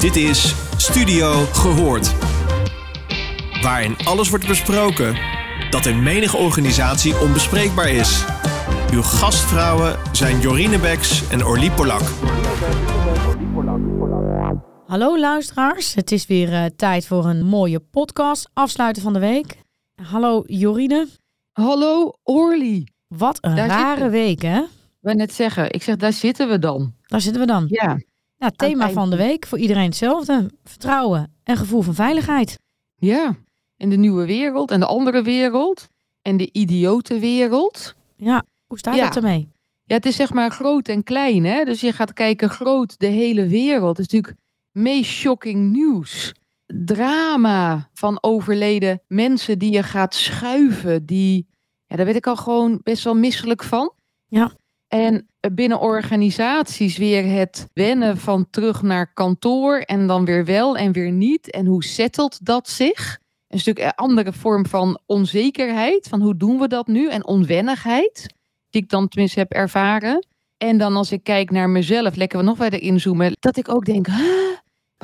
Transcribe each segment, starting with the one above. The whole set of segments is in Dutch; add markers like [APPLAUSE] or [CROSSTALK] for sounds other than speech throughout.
Dit is Studio Gehoord. Waarin alles wordt besproken dat in menige organisatie onbespreekbaar is. Uw gastvrouwen zijn Jorine Beks en Orlie Polak. Hallo luisteraars, het is weer uh, tijd voor een mooie podcast, afsluiten van de week. Hallo Jorine. Hallo Orly. Wat een daar rare week hè? We net zeggen, ik zeg daar zitten we dan. Daar zitten we dan. Ja. Nou, thema van de week voor iedereen hetzelfde. Vertrouwen en gevoel van veiligheid. Ja, in de nieuwe wereld en de andere wereld. En de idiote wereld. Ja, hoe staat ja. het ermee? Ja, het is zeg maar groot en klein. Hè? Dus je gaat kijken groot, de hele wereld. Het is natuurlijk meest shocking nieuws. Drama van overleden mensen die je gaat schuiven. Die, ja, daar werd ik al gewoon best wel misselijk van. Ja. En binnen organisaties weer het wennen van terug naar kantoor en dan weer wel en weer niet. En hoe settelt dat zich? Een stuk een andere vorm van onzekerheid. Van hoe doen we dat nu? En onwennigheid. Die ik dan tenminste heb ervaren. En dan als ik kijk naar mezelf, lekker we nog verder inzoomen. Dat ik ook denk,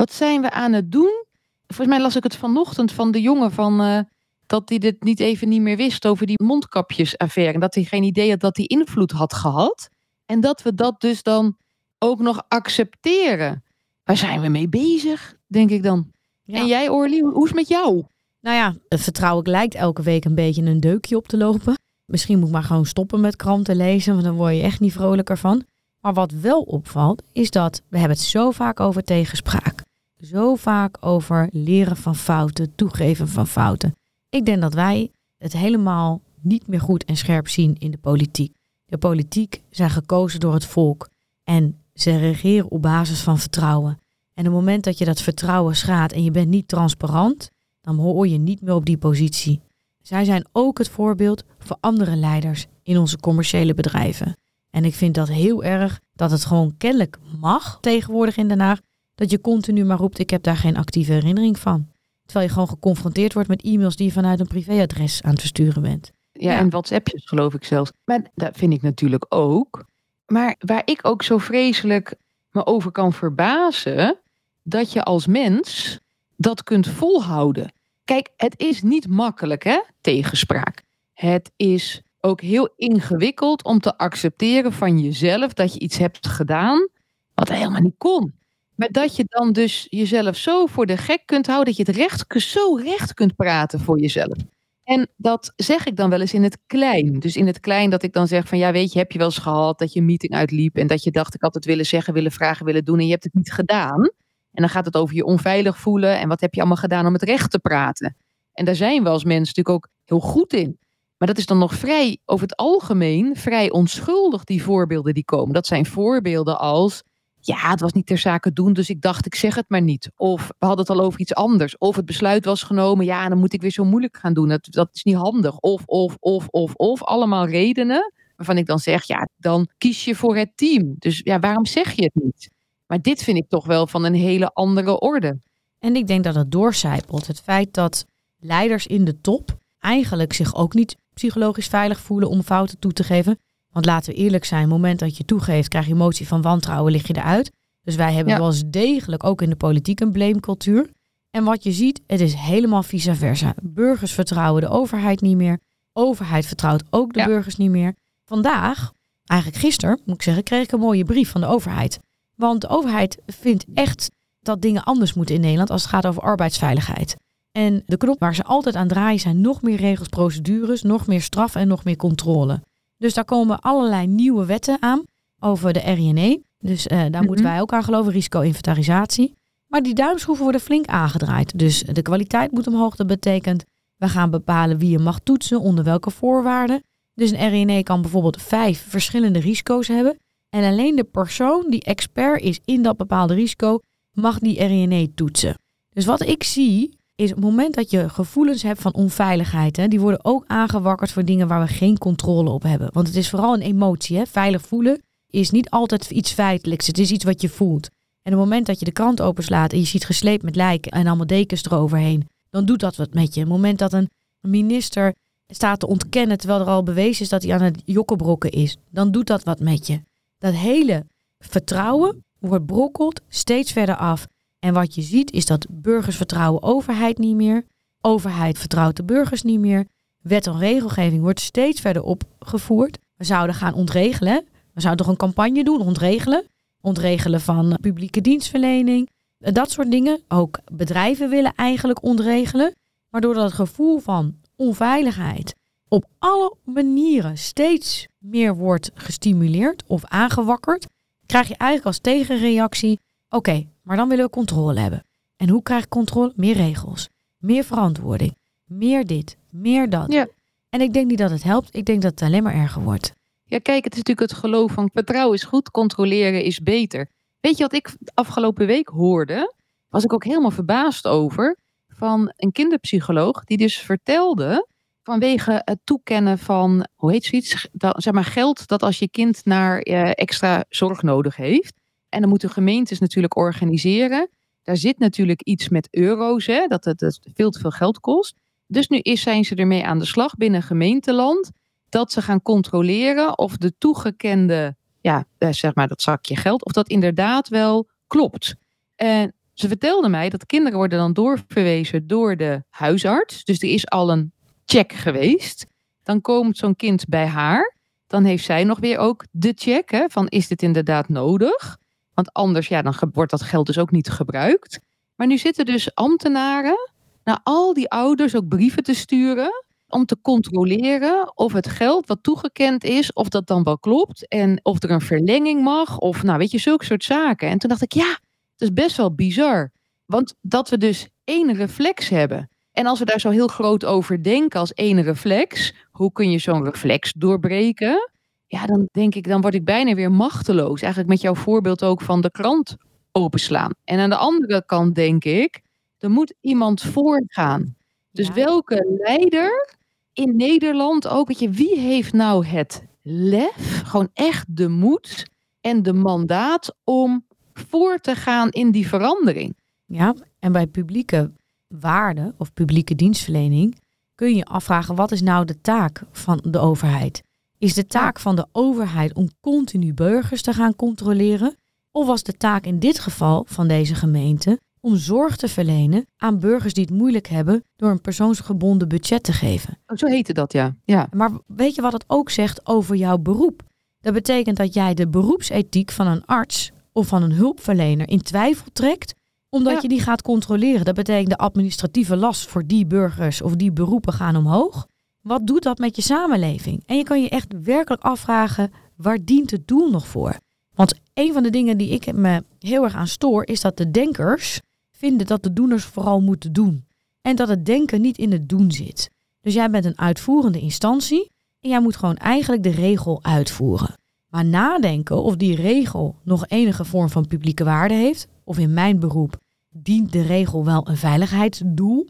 wat zijn we aan het doen? Volgens mij las ik het vanochtend van de jongen van... Uh, dat hij dit niet even niet meer wist over die mondkapjesaffaire. En dat hij geen idee had dat hij invloed had gehad. En dat we dat dus dan ook nog accepteren. Waar zijn we mee bezig, denk ik dan. En jij, Orly, hoe is het met jou? Nou ja, het vertrouwen lijkt elke week een beetje een deukje op te lopen. Misschien moet ik maar gewoon stoppen met kranten lezen, want dan word je echt niet vrolijker van. Maar wat wel opvalt, is dat we hebben het zo vaak over tegenspraak. Zo vaak over leren van fouten, toegeven van fouten. Ik denk dat wij het helemaal niet meer goed en scherp zien in de politiek. De politiek zijn gekozen door het volk en ze regeren op basis van vertrouwen. En op het moment dat je dat vertrouwen schaadt en je bent niet transparant, dan hoor je niet meer op die positie. Zij zijn ook het voorbeeld voor andere leiders in onze commerciële bedrijven. En ik vind dat heel erg dat het gewoon kennelijk mag tegenwoordig in Den Haag, dat je continu maar roept: ik heb daar geen actieve herinnering van. Terwijl je gewoon geconfronteerd wordt met e-mails die je vanuit een privéadres aan het versturen bent. Ja, en WhatsAppjes geloof ik zelfs. Maar dat vind ik natuurlijk ook. Maar waar ik ook zo vreselijk me over kan verbazen, dat je als mens dat kunt volhouden. Kijk, het is niet makkelijk, hè, tegenspraak. Het is ook heel ingewikkeld om te accepteren van jezelf dat je iets hebt gedaan wat helemaal niet kon. Maar dat je dan dus jezelf zo voor de gek kunt houden, dat je het recht, zo recht kunt praten voor jezelf. En dat zeg ik dan wel eens in het klein. Dus in het klein dat ik dan zeg van ja, weet je, heb je wel eens gehad dat je een meeting uitliep en dat je dacht ik had het willen zeggen, willen vragen, willen doen en je hebt het niet gedaan. En dan gaat het over je onveilig voelen en wat heb je allemaal gedaan om het recht te praten. En daar zijn we als mensen natuurlijk ook heel goed in. Maar dat is dan nog vrij, over het algemeen, vrij onschuldig, die voorbeelden die komen. Dat zijn voorbeelden als ja, het was niet ter zake doen, dus ik dacht, ik zeg het maar niet. Of we hadden het al over iets anders. Of het besluit was genomen, ja, dan moet ik weer zo moeilijk gaan doen. Dat, dat is niet handig. Of, of, of, of, of. Allemaal redenen waarvan ik dan zeg, ja, dan kies je voor het team. Dus ja, waarom zeg je het niet? Maar dit vind ik toch wel van een hele andere orde. En ik denk dat het doorcijpelt. Het feit dat leiders in de top eigenlijk zich ook niet psychologisch veilig voelen om fouten toe te geven. Want laten we eerlijk zijn, het moment dat je toegeeft, krijg je emotie van wantrouwen, lig je eruit. Dus wij hebben ja. wel eens degelijk ook in de politiek een blamecultuur. En wat je ziet, het is helemaal vice versa. Burgers vertrouwen de overheid niet meer. Overheid vertrouwt ook de burgers niet meer. Vandaag, eigenlijk gisteren, moet ik zeggen, kreeg ik een mooie brief van de overheid. Want de overheid vindt echt dat dingen anders moeten in Nederland als het gaat over arbeidsveiligheid. En de knop waar ze altijd aan draaien zijn nog meer regels, procedures, nog meer straf en nog meer controle. Dus daar komen allerlei nieuwe wetten aan over de RINE. Dus uh, daar mm-hmm. moeten wij ook aan geloven, risico-inventarisatie. Maar die duimschroeven worden flink aangedraaid. Dus de kwaliteit moet omhoog. Dat betekent, we gaan bepalen wie je mag toetsen, onder welke voorwaarden. Dus een RINE kan bijvoorbeeld vijf verschillende risico's hebben. En alleen de persoon die expert is in dat bepaalde risico, mag die RINE toetsen. Dus wat ik zie, is het moment dat je gevoelens hebt van onveiligheid, hè, die worden ook aangewakkerd voor dingen waar we geen controle op hebben. Want het is vooral een emotie. Hè. Veilig voelen is niet altijd iets feitelijks. Het is iets wat je voelt. En het moment dat je de krant openslaat en je ziet gesleept met lijken en allemaal dekens eroverheen, dan doet dat wat met je. Het moment dat een minister staat te ontkennen terwijl er al bewezen is dat hij aan het jokkenbrokken is, dan doet dat wat met je. Dat hele vertrouwen wordt brokkeld steeds verder af. En wat je ziet is dat burgers vertrouwen overheid niet meer. Overheid vertrouwt de burgers niet meer. Wet en regelgeving wordt steeds verder opgevoerd. We zouden gaan ontregelen. We zouden toch een campagne doen, ontregelen. Ontregelen van publieke dienstverlening. Dat soort dingen. Ook bedrijven willen eigenlijk ontregelen. Maar doordat het gevoel van onveiligheid op alle manieren steeds meer wordt gestimuleerd of aangewakkerd, krijg je eigenlijk als tegenreactie: oké, maar dan willen we controle hebben. En hoe krijg ik controle? Meer regels, meer verantwoording, meer dit, meer dat. Ja. En ik denk niet dat het helpt. Ik denk dat het alleen maar erger wordt. Ja, kijk, het is natuurlijk het geloof van vertrouwen is goed, controleren is beter. Weet je wat ik afgelopen week hoorde? Was ik ook helemaal verbaasd over. Van een kinderpsycholoog die dus vertelde vanwege het toekennen van, hoe heet zoiets, dat, zeg maar geld dat als je kind naar eh, extra zorg nodig heeft. En dan moeten gemeentes natuurlijk organiseren. Daar zit natuurlijk iets met euro's, hè, dat het, veel te veel geld kost. Dus nu is, zijn ze ermee aan de slag binnen gemeenteland dat ze gaan controleren of de toegekende, ja, eh, zeg maar dat zakje geld, of dat inderdaad wel klopt. En ze vertelde mij dat kinderen worden dan doorverwezen door de huisarts. Dus er is al een check geweest. Dan komt zo'n kind bij haar. Dan heeft zij nog weer ook de check hè, van is dit inderdaad nodig? Want anders ja, dan wordt dat geld dus ook niet gebruikt. Maar nu zitten dus ambtenaren naar al die ouders ook brieven te sturen om te controleren of het geld wat toegekend is, of dat dan wel klopt en of er een verlenging mag of nou weet je, zulke soort zaken. En toen dacht ik, ja, het is best wel bizar. Want dat we dus één reflex hebben. En als we daar zo heel groot over denken als één reflex, hoe kun je zo'n reflex doorbreken? Ja, dan denk ik, dan word ik bijna weer machteloos. Eigenlijk met jouw voorbeeld ook van de krant openslaan. En aan de andere kant denk ik, er moet iemand voorgaan. Dus Ja. welke leider in Nederland ook, weet je, wie heeft nou het lef, gewoon echt de moed en de mandaat om voor te gaan in die verandering? Ja, en bij publieke waarden of publieke dienstverlening kun je je afvragen wat is nou de taak van de overheid? Is de taak van de overheid om continu burgers te gaan controleren? Of was de taak in dit geval van deze gemeente om zorg te verlenen aan burgers die het moeilijk hebben door een persoonsgebonden budget te geven? Oh, zo heette dat, ja. ja. Maar weet je wat het ook zegt over jouw beroep? Dat betekent dat jij de beroepsethiek van een arts of van een hulpverlener in twijfel trekt, omdat Ja. je die gaat controleren. Dat betekent de administratieve last voor die burgers of die beroepen gaan omhoog. Wat doet dat met je samenleving? En je kan je echt werkelijk afvragen, waar dient het doel nog voor? Want een van de dingen die ik me heel erg aan stoor, is dat de denkers vinden dat de doeners vooral moeten doen. En dat het denken niet in het doen zit. Dus jij bent een uitvoerende instantie en jij moet gewoon eigenlijk de regel uitvoeren. Maar nadenken of die regel nog enige vorm van publieke waarde heeft, of in mijn beroep dient de regel wel een veiligheidsdoel,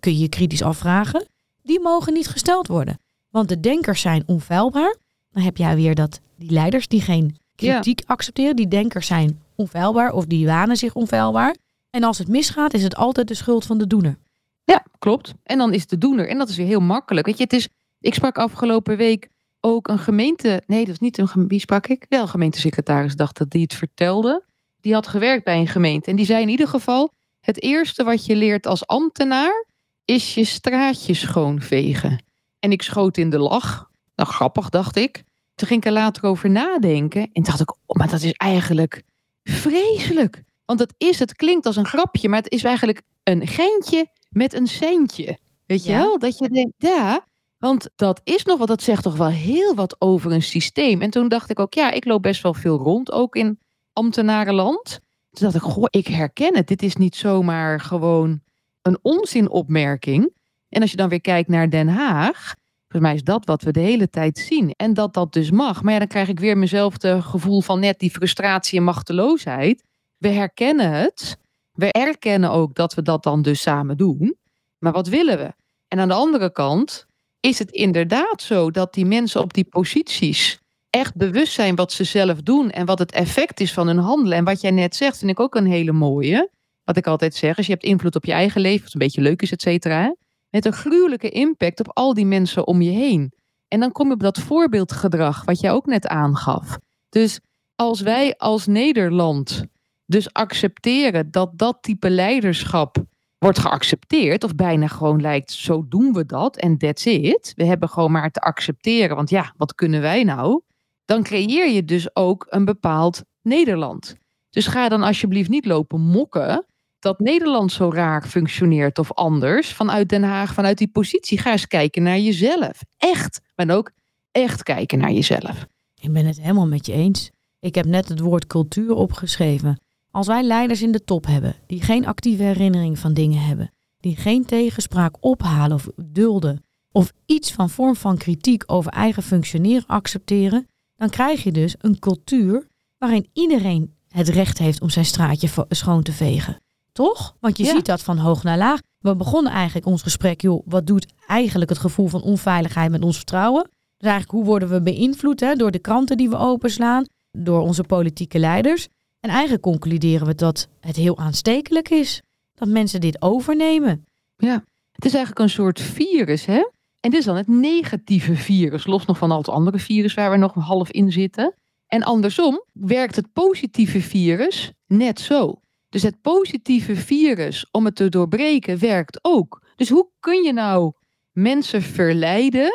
kun je je kritisch afvragen, die mogen niet gesteld worden. Want de denkers zijn onfeilbaar. Dan heb jij weer dat die leiders die geen kritiek accepteren, die denkers zijn onfeilbaar of die wanen zich onfeilbaar. En als het misgaat, is het altijd de schuld van de doener. Ja, klopt. En dan is de doener. En dat is weer heel makkelijk. Weet je, het is, ik sprak afgelopen week ook een gemeente. Nee, dat was niet een gem- Wie sprak ik? Wel, een gemeentesecretaris dacht dat die het vertelde. Die had gewerkt bij een gemeente. En die zei in ieder geval: Het eerste wat je leert als ambtenaar is je straatje schoonvegen. En ik schoot in de lach. Nou, grappig, dacht ik. Toen ging ik er later over nadenken. En dacht ik: oh, maar dat is eigenlijk vreselijk. Want het is, het klinkt als een grapje, maar het is eigenlijk een geintje met een centje. Weet je Ja. wel? Dat je denkt, ja, want dat is nog wat, dat zegt toch wel heel wat over een systeem. En toen dacht ik ook, ja, ik loop best wel veel rond, ook in ambtenarenland. Toen dacht ik, goh, ik herken het. Dit is niet zomaar gewoon een onzinopmerking. En als je dan weer kijkt naar Den Haag, volgens mij is dat wat we de hele tijd zien. En dat dat dus mag. Maar ja, dan krijg ik weer mezelfde gevoel van net die frustratie en machteloosheid. We herkennen het. We erkennen ook dat we dat dan dus samen doen. Maar wat willen we? En aan de andere kant is het inderdaad zo dat die mensen op die posities echt bewust zijn wat ze zelf doen en wat het effect is van hun handelen. En wat jij net zegt, vind ik ook een hele mooie. Wat ik altijd zeg, is je hebt invloed op je eigen leven, wat een beetje leuk is, et cetera. Met een gruwelijke impact op al die mensen om je heen. En dan kom je op dat voorbeeldgedrag, wat jij ook net aangaf. Dus als wij als Nederland Dus accepteren dat dat type leiderschap wordt geaccepteerd, of bijna gewoon lijkt, zo doen we dat en that's it. We hebben gewoon maar te accepteren, want ja, wat kunnen wij nou? Dan creëer je dus ook een bepaald Nederland. Dus ga dan alsjeblieft niet lopen mokken dat Nederland zo raar functioneert of anders vanuit Den Haag, vanuit die positie. Ga eens kijken naar jezelf. Echt. Maar ook echt kijken naar jezelf. Ik ben het helemaal met je eens. Ik heb net het woord cultuur opgeschreven. Als wij leiders in de top hebben die geen actieve herinnering van dingen hebben, die geen tegenspraak ophalen of dulden, of iets van vorm van kritiek over eigen functioneren accepteren, dan krijg je dus een cultuur waarin iedereen het recht heeft om zijn straatje schoon te vegen. Toch? Want je ziet dat van hoog naar laag. We begonnen eigenlijk ons gesprek, joh, wat doet eigenlijk het gevoel van onveiligheid met ons vertrouwen? Dus eigenlijk hoe worden we beïnvloed hè, door de kranten die we openslaan, door onze politieke leiders. En eigenlijk concluderen we dat het heel aanstekelijk is dat mensen dit overnemen. Ja, het is eigenlijk een soort virus, hè? En dit is dan het negatieve virus, los nog van al het andere virus waar we nog half in zitten. En andersom werkt het positieve virus net zo. Dus het positieve virus om het te doorbreken werkt ook. Dus hoe kun je nou mensen verleiden,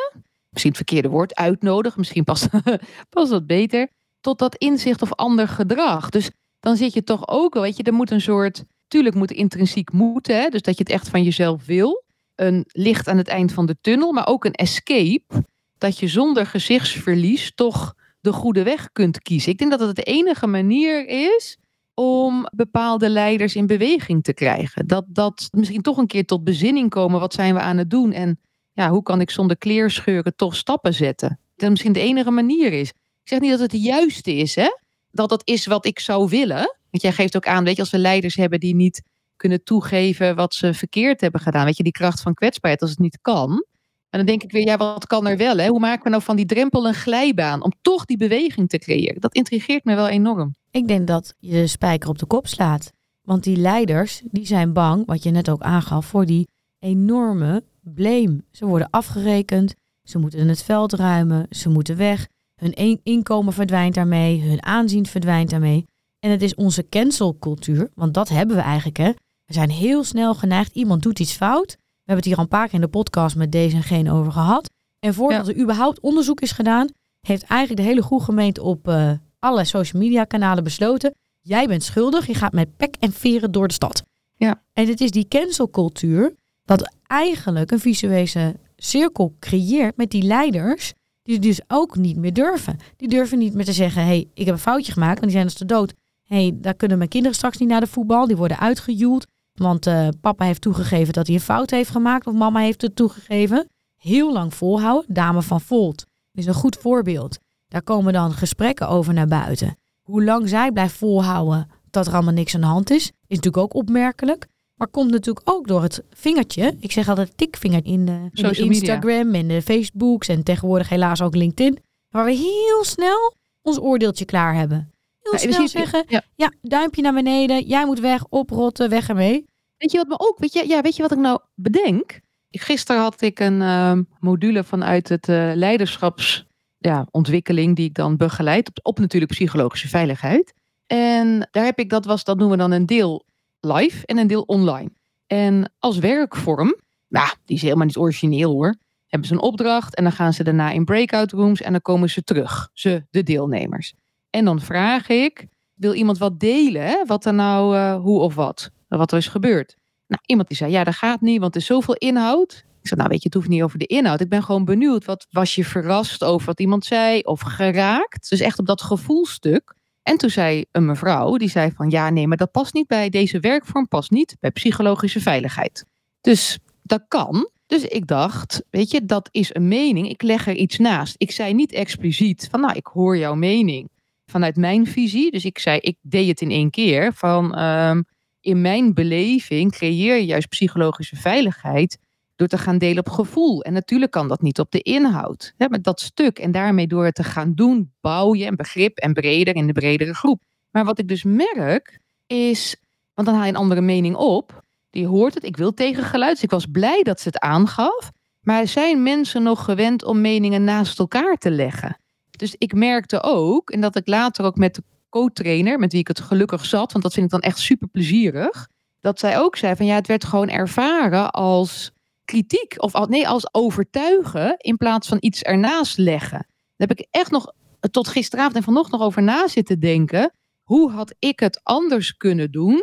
misschien het verkeerde woord uitnodigen, misschien past, [LAUGHS] past dat beter, tot dat inzicht of ander gedrag. Dus dan zit je toch ook, weet je, er moet een soort, tuurlijk moet intrinsiek moeten, hè, dus dat je het echt van jezelf wil. Een licht aan het eind van de tunnel, maar ook een escape, dat je zonder gezichtsverlies toch de goede weg kunt kiezen. Ik denk dat het de enige manier is om bepaalde leiders in beweging te krijgen. Dat, dat misschien toch een keer tot bezinning komen. Wat zijn we aan het doen? En ja, hoe kan ik zonder kleerscheuren toch stappen zetten? Dat misschien de enige manier is. Ik zeg niet dat het de juiste is, hè? Dat dat is wat ik zou willen. Want jij geeft ook aan, weet je, als we leiders hebben die niet kunnen toegeven wat ze verkeerd hebben gedaan. Weet je, die kracht van kwetsbaarheid als het niet kan. En dan denk ik weer, ja, wat kan er wel? Hè? Hoe maken we nou van die drempel een glijbaan om toch die beweging te creëren? Dat intrigeert me wel enorm. Ik denk dat je spijker op de kop slaat. Want die leiders, die zijn bang, wat je net ook aangaf, voor die enorme blame. Ze worden afgerekend, ze moeten het veld ruimen, ze moeten weg. Hun inkomen verdwijnt daarmee, hun aanzien verdwijnt daarmee. En het is onze cancelcultuur, want dat hebben we eigenlijk. Hè. We zijn heel snel geneigd, iemand doet iets fout. We hebben het hier al een paar keer in de podcast met deze en geen over gehad. En voordat er überhaupt onderzoek is gedaan, heeft eigenlijk de hele goede gemeente op uh, alle social media kanalen besloten. Jij bent schuldig, je gaat met pek en veren door de stad. Ja. En het is die cancelcultuur dat eigenlijk een visuele cirkel creëert met die leiders die dus ook niet meer durven. Die durven niet meer te zeggen, hé, hey, ik heb een foutje gemaakt, want die zijn dus te dood. Hé, hey, daar kunnen mijn kinderen straks niet naar de voetbal, die worden uitgejoeld. Want uh, papa heeft toegegeven dat hij een fout heeft gemaakt, of mama heeft het toegegeven. Heel lang volhouden. Dame van Volt is een goed voorbeeld. Daar komen dan gesprekken over naar buiten. Hoe lang zij blijft volhouden dat er allemaal niks aan de hand is, is natuurlijk ook opmerkelijk. Maar komt natuurlijk ook door het vingertje. Ik zeg altijd tikvinger in de, in de Instagram en de Facebooks en tegenwoordig helaas ook LinkedIn. Waar we heel snel ons oordeeltje klaar hebben. Heel snel zeggen, ja. ja. duimpje naar beneden, jij moet weg, oprotten, weg ermee. Weet je wat me ook, weet je, ja, weet je wat ik nou bedenk? Gisteren had ik een uh, module vanuit het uh, leiderschaps ja, ontwikkeling die ik dan begeleid. Op, op, natuurlijk psychologische veiligheid. En daar heb ik, dat was, dat noemen we dan een deel live en een deel online. En als werkvorm, nou, die is helemaal niet origineel hoor. Hebben ze een opdracht en dan gaan ze daarna in breakout rooms en dan komen ze terug, ze, de deelnemers. En dan vraag ik, wil iemand wat delen? Hè? Wat er nou, uh, hoe of wat? Wat er is gebeurd. Nou, iemand die zei, ja, dat gaat niet, want er is zoveel inhoud. Ik zei, nou weet je, het hoeft niet over de inhoud. Ik ben gewoon benieuwd, wat was je verrast over wat iemand zei of geraakt? Dus echt op dat gevoelstuk. En toen zei een mevrouw, die zei van, ja, nee, maar dat past niet bij deze werkvorm, past niet bij psychologische veiligheid. Dus dat kan. Dus ik dacht, weet je, dat is een mening. Ik leg er iets naast. Ik zei niet expliciet van, nou, ik hoor jouw mening vanuit mijn visie. Dus ik zei, ik deed het in één keer van, um, in mijn beleving creëer je juist psychologische veiligheid door te gaan delen op gevoel. En natuurlijk kan dat niet op de inhoud. Hè, dat stuk en daarmee door het te gaan doen, bouw je een begrip en breder in de bredere groep. Maar wat ik dus merk is, want dan haal je een andere mening op. Die hoort het, ik wil tegengeluid. Dus ik was blij dat ze het aangaf. Maar zijn mensen nog gewend om meningen naast elkaar te leggen? Dus ik merkte ook, en dat ik later ook met co-trainer, met wie ik het gelukkig zat, want dat vind ik dan echt super plezierig. Dat zij ook zei van ja, het werd gewoon ervaren als kritiek of nee, als overtuigen in plaats van iets ernaast leggen. Daar heb ik echt nog tot gisteravond en vanochtend nog over na zitten denken. Hoe had ik het anders kunnen doen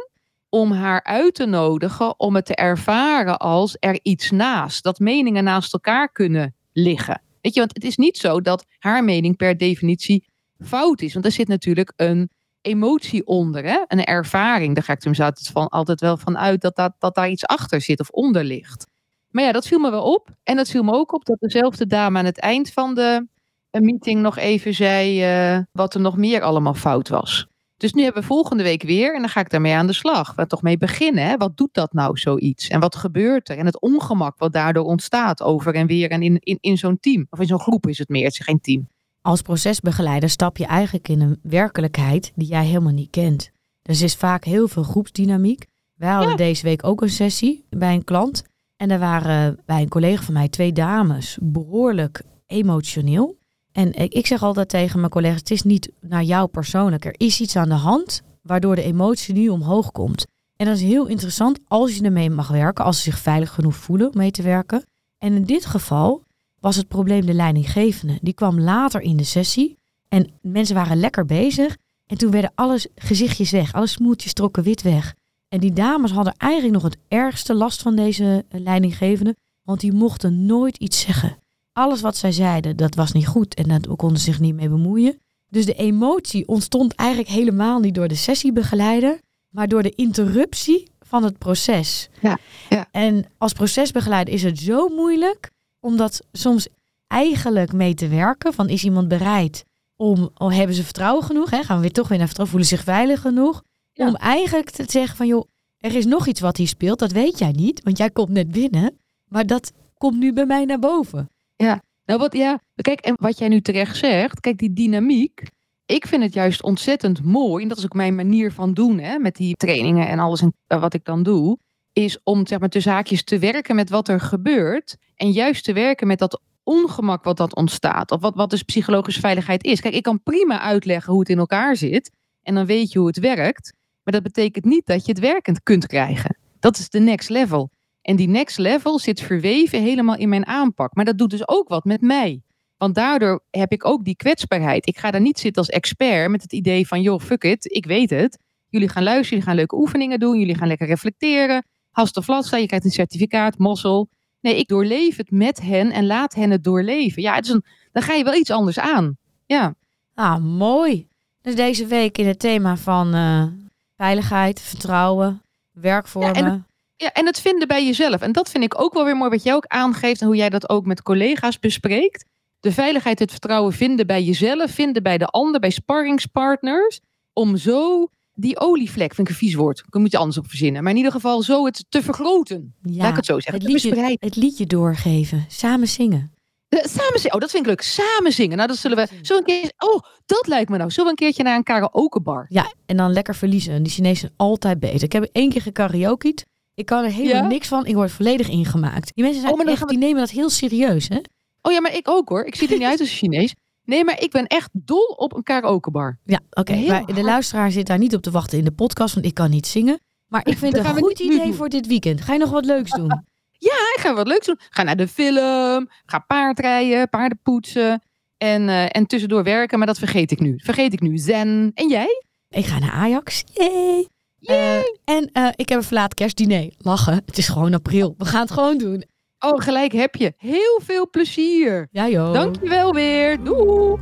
om haar uit te nodigen om het te ervaren als er iets naast, dat meningen naast elkaar kunnen liggen. Weet je, want het is niet zo dat haar mening per definitie fout is, want er zit natuurlijk een emotie onder, hè? een ervaring. Daar ga ik er altijd, van, altijd wel van uit dat, dat, dat daar iets achter zit of onder ligt. Maar ja, dat viel me wel op. En dat viel me ook op dat dezelfde dame aan het eind van de eh, meeting nog even zei eh, wat er nog meer allemaal fout was. Dus nu hebben we volgende week weer en dan ga ik daarmee aan de slag. We toch mee beginnen. Hè? Wat doet dat nou zoiets? En wat gebeurt er? En het ongemak wat daardoor ontstaat over en weer en in, in, in zo'n team. Of in zo'n groep is het meer, het is geen team. Als procesbegeleider stap je eigenlijk in een werkelijkheid die jij helemaal niet kent. Dus er is vaak heel veel groepsdynamiek. Wij hadden Ja. deze week ook een sessie bij een klant. En er waren bij een collega van mij twee dames behoorlijk emotioneel. En ik zeg altijd tegen mijn collega's, het is niet naar jou persoonlijk. Er is iets aan de hand waardoor de emotie nu omhoog komt. En dat is heel interessant als je ermee mag werken, als ze zich veilig genoeg voelen om mee te werken. En in dit geval was het probleem de leidinggevende. Die kwam later in de sessie en mensen waren lekker bezig. En toen werden alles gezichtjes weg, alle smoeltjes trokken wit weg. En die dames hadden eigenlijk nog het ergste last van deze leidinggevende, want die mochten nooit iets zeggen. Alles wat zij zeiden, dat was niet goed en daar konden ze zich niet mee bemoeien. Dus de emotie ontstond eigenlijk helemaal niet door de sessiebegeleider, maar door de interruptie van het proces. Ja, ja. En als procesbegeleider is het zo moeilijk om dat soms eigenlijk mee te werken. Van is iemand bereid om, oh, hebben ze vertrouwen genoeg? Hè? Gaan we weer toch weer naar vertrouwen? Voelen ze zich veilig genoeg? Ja. Om eigenlijk te zeggen van joh, er is nog iets wat hier speelt. Dat weet jij niet, want jij komt net binnen. Maar dat komt nu bij mij naar boven. Nou, wat, ja, kijk, en wat jij nu terecht zegt, kijk, die dynamiek. Ik vind het juist ontzettend mooi, en dat is ook mijn manier van doen, hè, met die trainingen en alles en, eh, wat ik dan doe, is om zeg maar tussen haakjes te werken met wat er gebeurt en juist te werken met dat ongemak wat dat ontstaat, of wat, wat dus psychologische veiligheid is. Kijk, ik kan prima uitleggen hoe het in elkaar zit en dan weet je hoe het werkt, maar dat betekent niet dat je het werkend kunt krijgen. Dat is de next level. En die next level zit verweven helemaal in mijn aanpak. Maar dat doet dus ook wat met mij. Want daardoor heb ik ook die kwetsbaarheid. Ik ga daar niet zitten als expert met het idee van, joh, fuck it, ik weet het. Jullie gaan luisteren, jullie gaan leuke oefeningen doen, jullie gaan lekker reflecteren. Hast of vlat staan, je krijgt een certificaat, mossel. Nee, ik doorleef het met hen en laat hen het doorleven. Ja, het is een, dan ga je wel iets anders aan. Ja, Ah, mooi. Dus deze week in het thema van eh, veiligheid, vertrouwen, werkvormen. Ja, Ja, en het vinden bij jezelf. En dat vind ik ook wel weer mooi wat jij ook aangeeft en hoe jij dat ook met collega's bespreekt. De veiligheid, het vertrouwen vinden bij jezelf, vinden bij de ander, bij sparringspartners. Om zo die olievlek, vind ik een vies woord, ik moet je anders op verzinnen. Maar in ieder geval zo het te vergroten. ja, Laat ik het zo zeggen. het liedje, het liedje doorgeven, samen zingen. Samen zingen. Oh, dat vind ik leuk. Samen zingen. Nou, dat zullen we zo een keer. Oh, dat lijkt me nou. Zullen we een keertje naar een karaokebar? Ja, en dan lekker verliezen. Die Chinezen zijn altijd beter. Ik heb één keer gekaraoke'd. Ik kan er helemaal Ja? niks van. Ik word volledig ingemaakt. Die mensen zijn Oh, echt, we- die nemen dat heel serieus, hè? Oh ja, maar ik ook hoor. Ik zie er niet uit als [LAUGHS] Chinees. Nee, maar ik ben echt dol op een karaokebar. Ja, oké. De luisteraar zit daar niet op te wachten in de podcast, want ik kan niet zingen. Maar ik [LAUGHS] vind het een goed idee voor dit weekend. Ga je nog wat leuks doen? [LAUGHS] Ik ga wat leuks doen. Ga naar de film. Ga paardrijden, paarden poetsen. En, eh, en tussendoor werken. Maar dat vergeet ik nu. Vergeet ik nu. Zen. En jij? Ik ga naar Ajax. Yay! Eh, en eh, ik heb een verlaat kerstdiner. Lachen. Het is gewoon april. We gaan het gewoon doen. Oh, gelijk heb je. Heel veel plezier. Ja joh. Dankjewel weer. Doeg.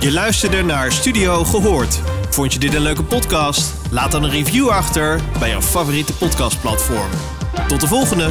Je luisterde naar Studio Gehoord. Vond je dit een leuke podcast? Laat dan een review achter bij jouw favoriete podcastplatform. Tot de volgende!